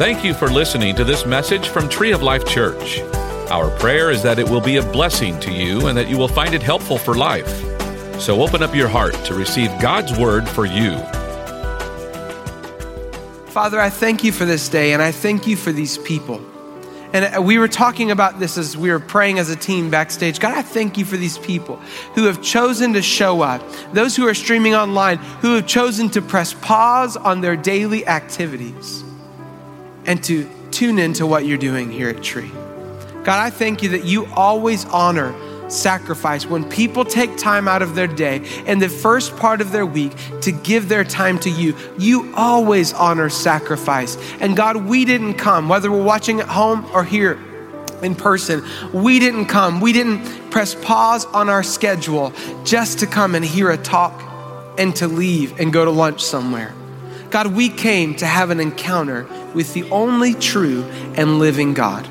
Thank you for listening to this message from Tree of Life Church. Our prayer is that it will be a blessing to you and that you will find it helpful for life. So open up your heart to receive God's word for you. Father, I thank you for this day and I thank you for these people. And we were talking about this as we were praying as a team backstage. God, I thank you for these people who have chosen to show up, those who are streaming online, who have chosen to press pause on their daily activities and to tune into what you're doing here at Tree. God, I thank you that you always honor sacrifice, when people take time out of their day and the first part of their week to give their time to you, you always honor sacrifice. And God, we didn't come, whether we're watching at home or here in person, we didn't come. We didn't press pause on our schedule just to come and hear a talk and to leave and go to lunch somewhere. God, we came to have an encounter with the only true and living God.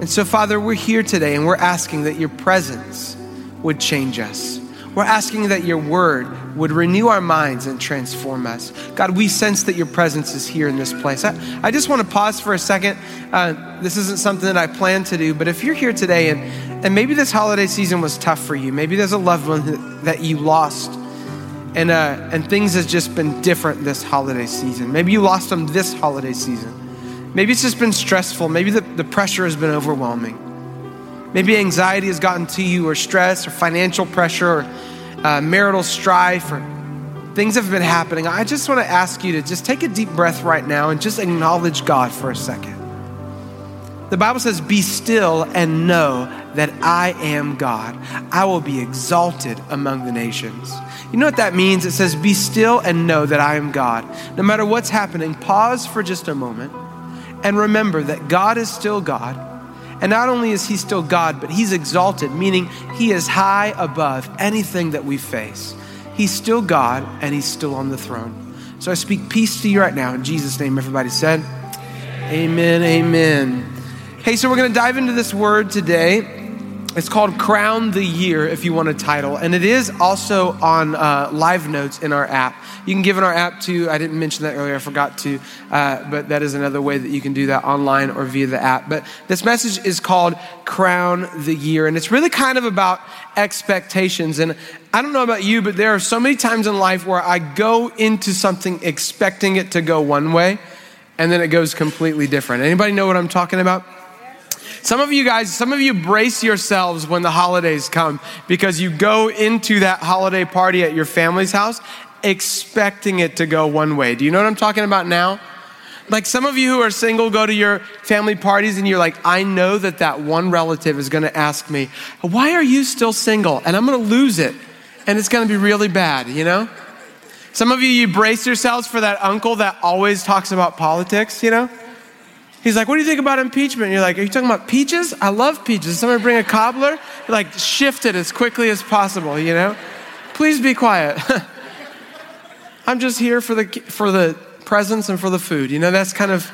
And so, Father, we're here today and we're asking that your presence would change us. We're asking that your word would renew our minds and transform us. God, we sense that your presence is here in this place. I, I just want to pause for a second. Uh, this isn't something that I plan to do, but if you're here today and, and maybe this holiday season was tough for you, maybe there's a loved one that you lost and, uh, and things has just been different this holiday season. Maybe you lost them this holiday season. Maybe it's just been stressful. Maybe the, the pressure has been overwhelming. Maybe anxiety has gotten to you, or stress, or financial pressure, or uh, marital strife, or things have been happening. I just want to ask you to just take a deep breath right now and just acknowledge God for a second. The Bible says, Be still and know that I am God. I will be exalted among the nations. You know what that means? It says, Be still and know that I am God. No matter what's happening, pause for just a moment and remember that God is still God. And not only is He still God, but He's exalted, meaning He is high above anything that we face. He's still God and He's still on the throne. So I speak peace to you right now. In Jesus' name, everybody said, Amen, amen. Hey, so we're going to dive into this word today. It's called Crown the Year, if you want a title. And it is also on uh, live notes in our app. You can give in our app too. I didn't mention that earlier, I forgot to. Uh, but that is another way that you can do that online or via the app. But this message is called Crown the Year. And it's really kind of about expectations. And I don't know about you, but there are so many times in life where I go into something expecting it to go one way, and then it goes completely different. Anybody know what I'm talking about? Some of you guys, some of you brace yourselves when the holidays come because you go into that holiday party at your family's house expecting it to go one way. Do you know what I'm talking about now? Like some of you who are single go to your family parties and you're like, I know that that one relative is going to ask me, why are you still single? And I'm going to lose it. And it's going to be really bad, you know? Some of you, you brace yourselves for that uncle that always talks about politics, you know? He's like, What do you think about impeachment? And you're like, Are you talking about peaches? I love peaches. Somebody bring a cobbler? You're like, shift it as quickly as possible, you know? Please be quiet. I'm just here for the, for the presents and for the food. You know, that's kind of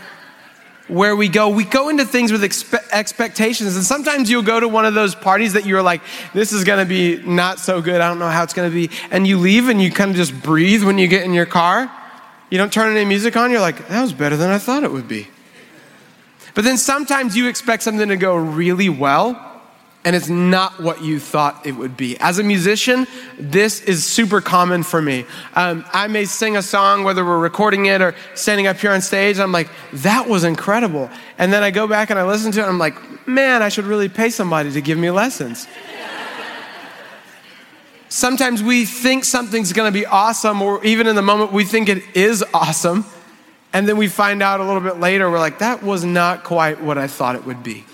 where we go. We go into things with expe- expectations. And sometimes you'll go to one of those parties that you're like, this is going to be not so good. I don't know how it's going to be. And you leave and you kind of just breathe when you get in your car. You don't turn any music on. You're like, that was better than I thought it would be. But then sometimes you expect something to go really well, and it's not what you thought it would be. As a musician, this is super common for me. Um, I may sing a song, whether we're recording it or standing up here on stage, I'm like, that was incredible. And then I go back and I listen to it, and I'm like, man, I should really pay somebody to give me lessons. Sometimes we think something's gonna be awesome, or even in the moment, we think it is awesome. And then we find out a little bit later, we're like, that was not quite what I thought it would be.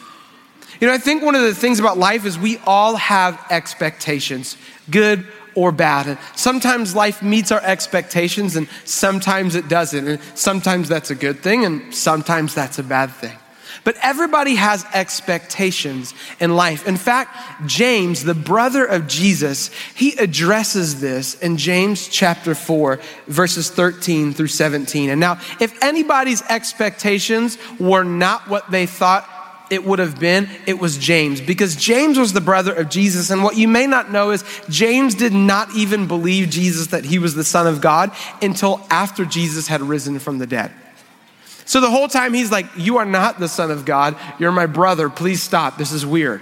You know, I think one of the things about life is we all have expectations, good or bad. And sometimes life meets our expectations and sometimes it doesn't. And sometimes that's a good thing and sometimes that's a bad thing. But everybody has expectations in life. In fact, James, the brother of Jesus, he addresses this in James chapter 4, verses 13 through 17. And now, if anybody's expectations were not what they thought it would have been, it was James, because James was the brother of Jesus. And what you may not know is James did not even believe Jesus that he was the Son of God until after Jesus had risen from the dead. So the whole time he's like, You are not the Son of God. You're my brother. Please stop. This is weird.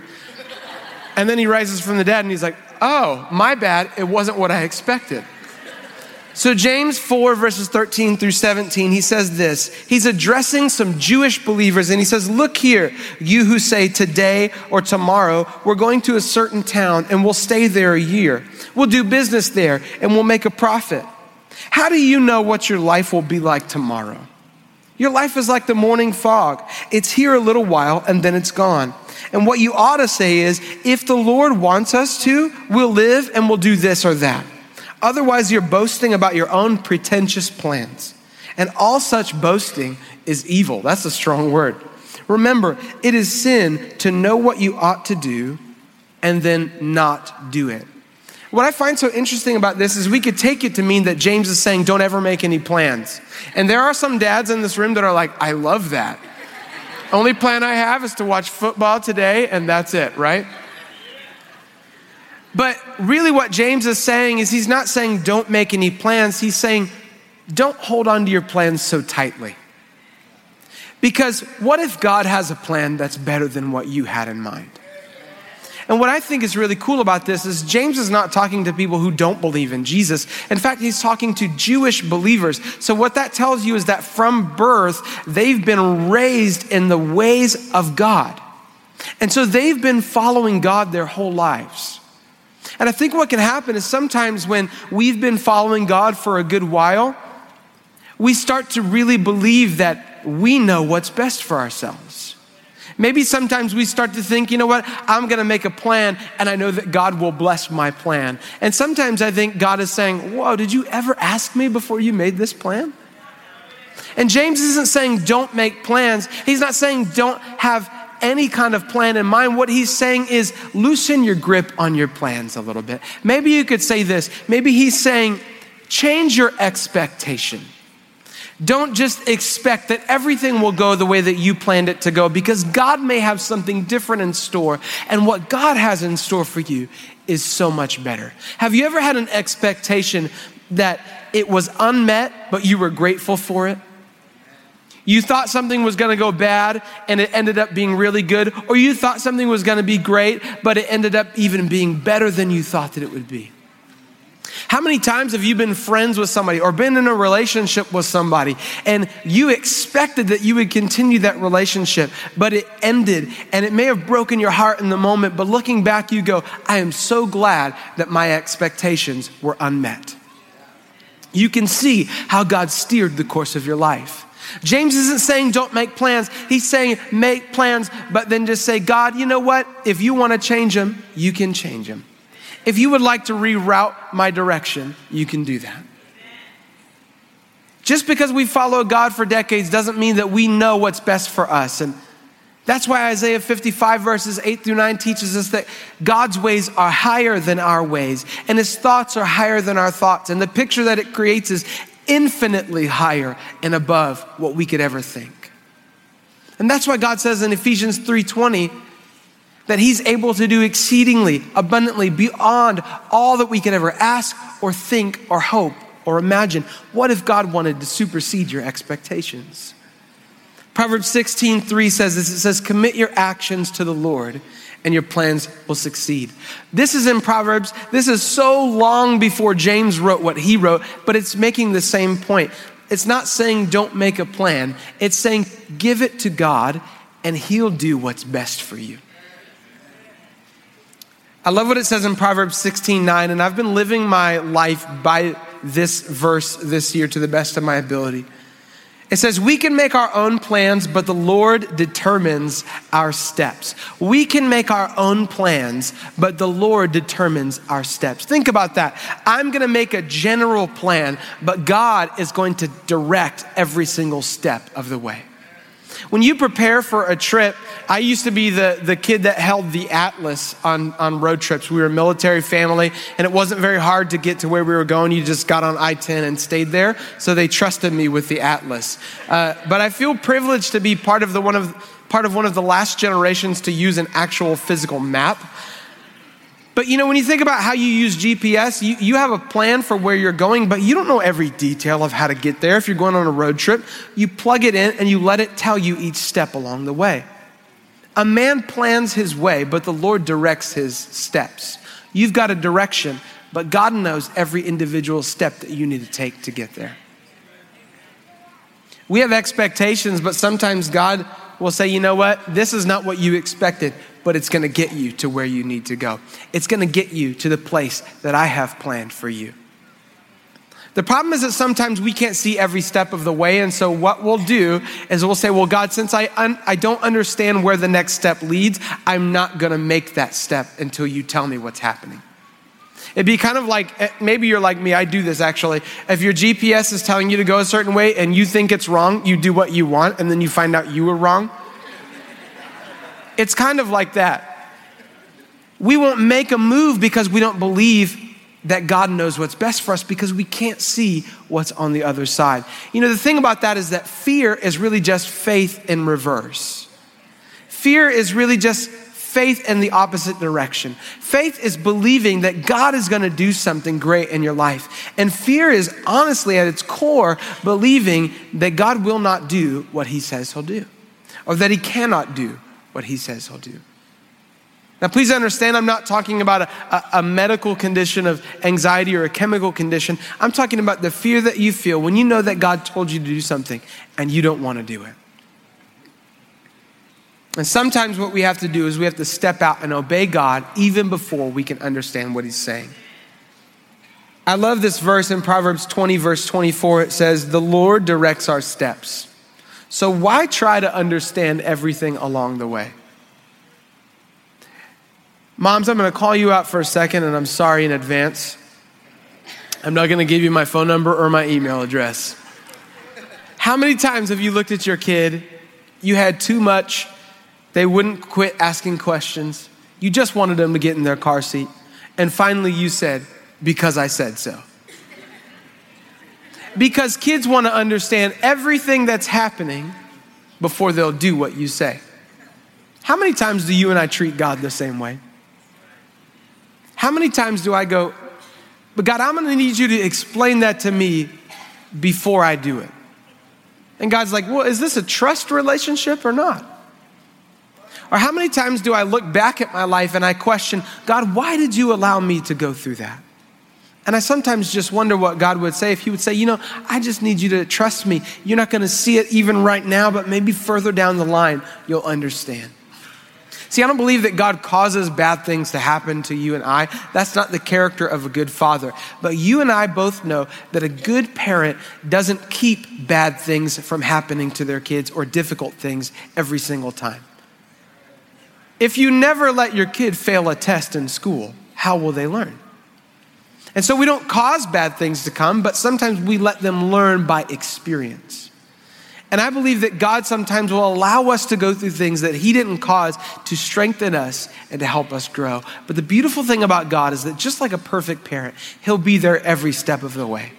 And then he rises from the dead and he's like, Oh, my bad. It wasn't what I expected. So, James 4, verses 13 through 17, he says this. He's addressing some Jewish believers and he says, Look here, you who say today or tomorrow, we're going to a certain town and we'll stay there a year. We'll do business there and we'll make a profit. How do you know what your life will be like tomorrow? Your life is like the morning fog. It's here a little while and then it's gone. And what you ought to say is, if the Lord wants us to, we'll live and we'll do this or that. Otherwise, you're boasting about your own pretentious plans. And all such boasting is evil. That's a strong word. Remember, it is sin to know what you ought to do and then not do it. What I find so interesting about this is we could take it to mean that James is saying, don't ever make any plans. And there are some dads in this room that are like, I love that. Only plan I have is to watch football today, and that's it, right? But really, what James is saying is he's not saying don't make any plans. He's saying don't hold on to your plans so tightly. Because what if God has a plan that's better than what you had in mind? And what I think is really cool about this is James is not talking to people who don't believe in Jesus. In fact, he's talking to Jewish believers. So, what that tells you is that from birth, they've been raised in the ways of God. And so they've been following God their whole lives. And I think what can happen is sometimes when we've been following God for a good while, we start to really believe that we know what's best for ourselves. Maybe sometimes we start to think, you know what, I'm gonna make a plan and I know that God will bless my plan. And sometimes I think God is saying, Whoa, did you ever ask me before you made this plan? And James isn't saying don't make plans. He's not saying don't have any kind of plan in mind. What he's saying is loosen your grip on your plans a little bit. Maybe you could say this. Maybe he's saying change your expectation. Don't just expect that everything will go the way that you planned it to go because God may have something different in store. And what God has in store for you is so much better. Have you ever had an expectation that it was unmet, but you were grateful for it? You thought something was going to go bad and it ended up being really good, or you thought something was going to be great, but it ended up even being better than you thought that it would be. How many times have you been friends with somebody or been in a relationship with somebody and you expected that you would continue that relationship, but it ended and it may have broken your heart in the moment, but looking back, you go, I am so glad that my expectations were unmet. You can see how God steered the course of your life. James isn't saying don't make plans. He's saying make plans, but then just say, God, you know what? If you want to change them, you can change them. If you would like to reroute my direction, you can do that. Just because we follow God for decades doesn't mean that we know what's best for us. And that's why Isaiah 55, verses 8 through 9 teaches us that God's ways are higher than our ways, and his thoughts are higher than our thoughts. And the picture that it creates is infinitely higher and above what we could ever think. And that's why God says in Ephesians 3:20 that he's able to do exceedingly abundantly beyond all that we could ever ask or think or hope or imagine. What if God wanted to supersede your expectations? Proverbs 16:3 says this it says commit your actions to the Lord and your plans will succeed. This is in Proverbs. This is so long before James wrote what he wrote, but it's making the same point. It's not saying don't make a plan, it's saying give it to God and he'll do what's best for you. I love what it says in Proverbs 16 9, and I've been living my life by this verse this year to the best of my ability. It says, We can make our own plans, but the Lord determines our steps. We can make our own plans, but the Lord determines our steps. Think about that. I'm going to make a general plan, but God is going to direct every single step of the way. When you prepare for a trip, I used to be the, the kid that held the atlas on, on road trips. We were a military family, and it wasn't very hard to get to where we were going. You just got on I 10 and stayed there. So they trusted me with the atlas. Uh, but I feel privileged to be part of, the one of, part of one of the last generations to use an actual physical map. But you know, when you think about how you use GPS, you, you have a plan for where you're going, but you don't know every detail of how to get there. If you're going on a road trip, you plug it in and you let it tell you each step along the way. A man plans his way, but the Lord directs his steps. You've got a direction, but God knows every individual step that you need to take to get there. We have expectations, but sometimes God will say, you know what? This is not what you expected, but it's going to get you to where you need to go. It's going to get you to the place that I have planned for you. The problem is that sometimes we can't see every step of the way. And so, what we'll do is we'll say, Well, God, since I, un- I don't understand where the next step leads, I'm not going to make that step until you tell me what's happening. It'd be kind of like eh, maybe you're like me, I do this actually. If your GPS is telling you to go a certain way and you think it's wrong, you do what you want, and then you find out you were wrong. It's kind of like that. We won't make a move because we don't believe that God knows what's best for us because we can't see what's on the other side. You know, the thing about that is that fear is really just faith in reverse. Fear is really just faith in the opposite direction. Faith is believing that God is going to do something great in your life. And fear is honestly at its core believing that God will not do what he says he'll do or that he cannot do what he says he'll do. Now, please understand, I'm not talking about a, a, a, medical condition of anxiety or a chemical condition. I'm talking about the fear that you feel when you know that God told you to do something and you don't want to do it. And sometimes what we have to do is we have to step out and obey God even before we can understand what He's saying. I love this verse in Proverbs 20, verse 24. It says, The Lord directs our steps. So why try to understand everything along the way? Moms, I'm going to call you out for a second, and I'm sorry in advance. I'm not going to give you my phone number or my email address. How many times have you looked at your kid? You had too much. They wouldn't quit asking questions. You just wanted them to get in their car seat. And finally, you said, Because I said so. Because kids want to understand everything that's happening before they'll do what you say. How many times do you and I treat God the same way? How many times do I go, but God, I'm gonna need you to explain that to me before I do it? And God's like, well, is this a trust relationship or not? Or how many times do I look back at my life and I question, God, why did you allow me to go through that? And I sometimes just wonder what God would say if He would say, You know, I just need you to trust me. You're not going to see it even right now, but maybe further down the line, you'll understand. See, I don't believe that God causes bad things to happen to you and I. That's not the character of a good father. But you and I both know that a good parent doesn't keep bad things from happening to their kids or difficult things every single time. If you never let your kid fail a test in school, how will they learn? And so we don't cause bad things to come, but sometimes we let them learn by experience. And I believe that God sometimes will allow us to go through things that He didn't cause to strengthen us and to help us grow. But the beautiful thing about God is that just like a perfect parent, He'll be there every step of the way.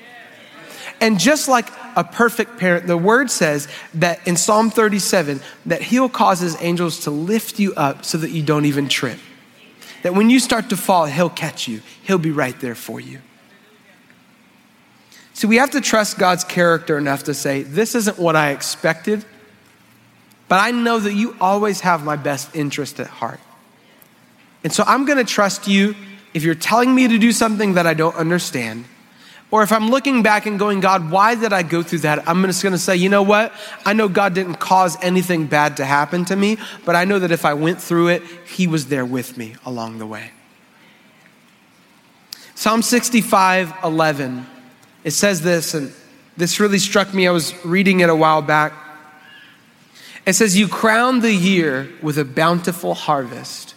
And just like a perfect parent, the word says that in Psalm 37 that He'll cause His angels to lift you up so that you don't even trip. That when you start to fall, He'll catch you, He'll be right there for you. See, we have to trust God's character enough to say, This isn't what I expected, but I know that you always have my best interest at heart. And so I'm going to trust you if you're telling me to do something that I don't understand. Or if I'm looking back and going, God, why did I go through that? I'm just going to say, you know what? I know God didn't cause anything bad to happen to me, but I know that if I went through it, He was there with me along the way. Psalm 65 11 it says this, and this really struck me. I was reading it a while back. It says, You crown the year with a bountiful harvest.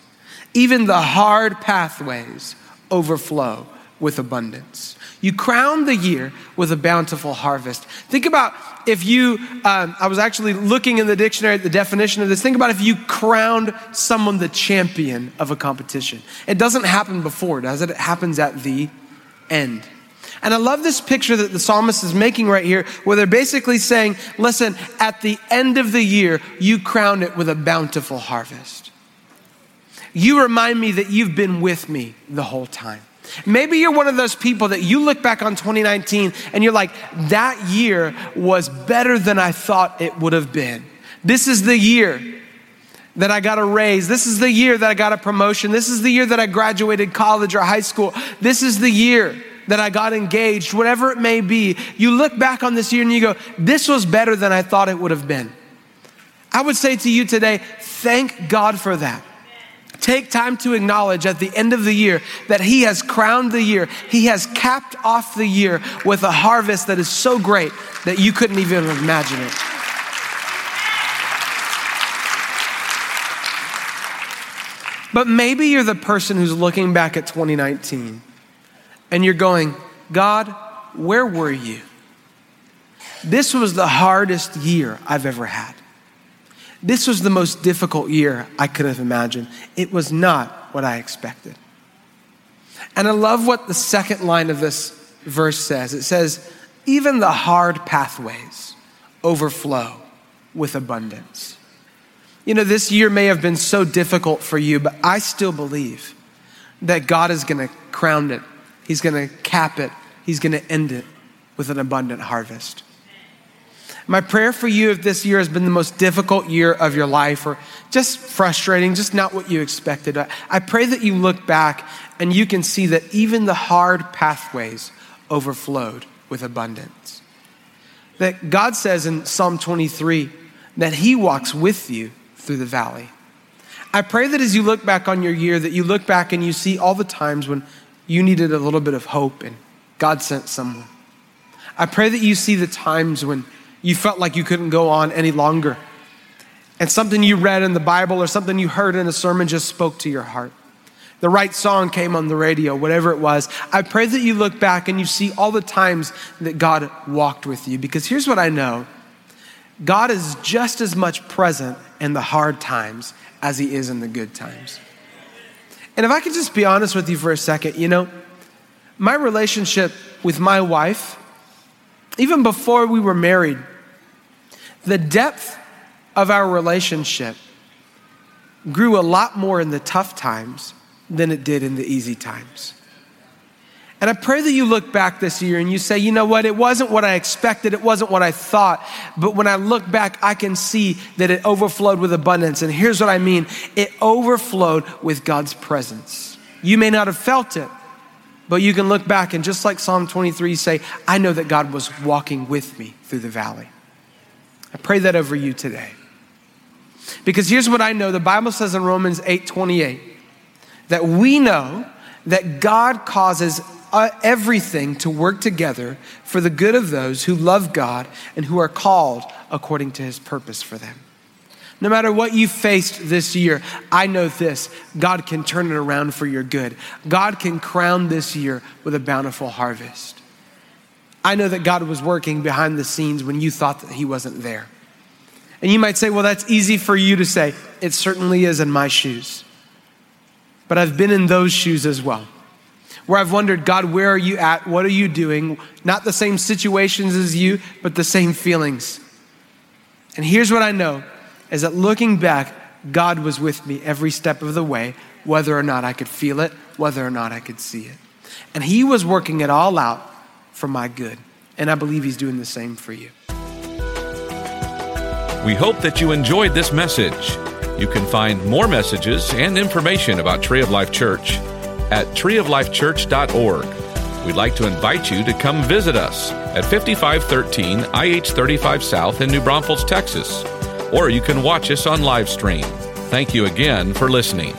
Even the hard pathways overflow with abundance. You crown the year with a bountiful harvest. Think about if you, um, I was actually looking in the dictionary at the definition of this. Think about if you crowned someone the champion of a competition. It doesn't happen before, does it? It happens at the end. And I love this picture that the psalmist is making right here, where they're basically saying, listen, at the end of the year, you crown it with a bountiful harvest. You remind me that you've been with me the whole time. Maybe you're one of those people that you look back on 2019 and you're like, that year was better than I thought it would have been. This is the year that I got a raise. This is the year that I got a promotion. This is the year that I graduated college or high school. This is the year that I got engaged, whatever it may be. You look back on this year and you go, this was better than I thought it would have been. I would say to you today, thank God for that. Take time to acknowledge at the end of the year that He has crowned the year. He has capped off the year with a harvest that is so great that you couldn't even imagine it. But maybe you're the person who's looking back at 2019 and you're going, God, where were you? This was the hardest year I've ever had. This was the most difficult year I could have imagined. It was not what I expected. And I love what the second line of this verse says it says, even the hard pathways overflow with abundance. You know, this year may have been so difficult for you, but I still believe that God is going to crown it, He's going to cap it, He's going to end it with an abundant harvest. My prayer for you if this year has been the most difficult year of your life or just frustrating, just not what you expected, I pray that you look back and you can see that even the hard pathways overflowed with abundance. That God says in Psalm 23 that He walks with you through the valley. I pray that as you look back on your year, that you look back and you see all the times when you needed a little bit of hope and God sent someone. I pray that you see the times when you felt like you couldn't go on any longer. And something you read in the Bible or something you heard in a sermon just spoke to your heart. The right song came on the radio, whatever it was. I pray that you look back and you see all the times that God walked with you. Because here's what I know God is just as much present in the hard times as he is in the good times. And if I could just be honest with you for a second, you know, my relationship with my wife, even before we were married, the depth of our relationship grew a lot more in the tough times than it did in the easy times. And I pray that you look back this year and you say, you know what, it wasn't what I expected, it wasn't what I thought, but when I look back, I can see that it overflowed with abundance. And here's what I mean it overflowed with God's presence. You may not have felt it, but you can look back and just like Psalm 23 say, I know that God was walking with me through the valley. I pray that over you today. Because here's what I know the Bible says in Romans 8 28 that we know that God causes uh, everything to work together for the good of those who love God and who are called according to his purpose for them. No matter what you faced this year, I know this God can turn it around for your good. God can crown this year with a bountiful harvest. I know that God was working behind the scenes when you thought that he wasn't there. And you might say, well, that's easy for you to say. It certainly is in my shoes. But I've been in those shoes as well where I've wondered, God, where are you at? What are you doing? Not the same situations as you, but the same feelings. And here's what I know is that looking back, God was with me every step of the way, whether or not I could feel it, whether or not I could see it. And He was working it all out for my good. And I believe He's doing the same for you. We hope that you enjoyed this message. You can find more messages and information about Tree of Life Church at treeoflifechurch.org. We'd like to invite you to come visit us at 5513 IH 35 South in New Braunfels, Texas, or you can watch us on live stream. Thank you again for listening.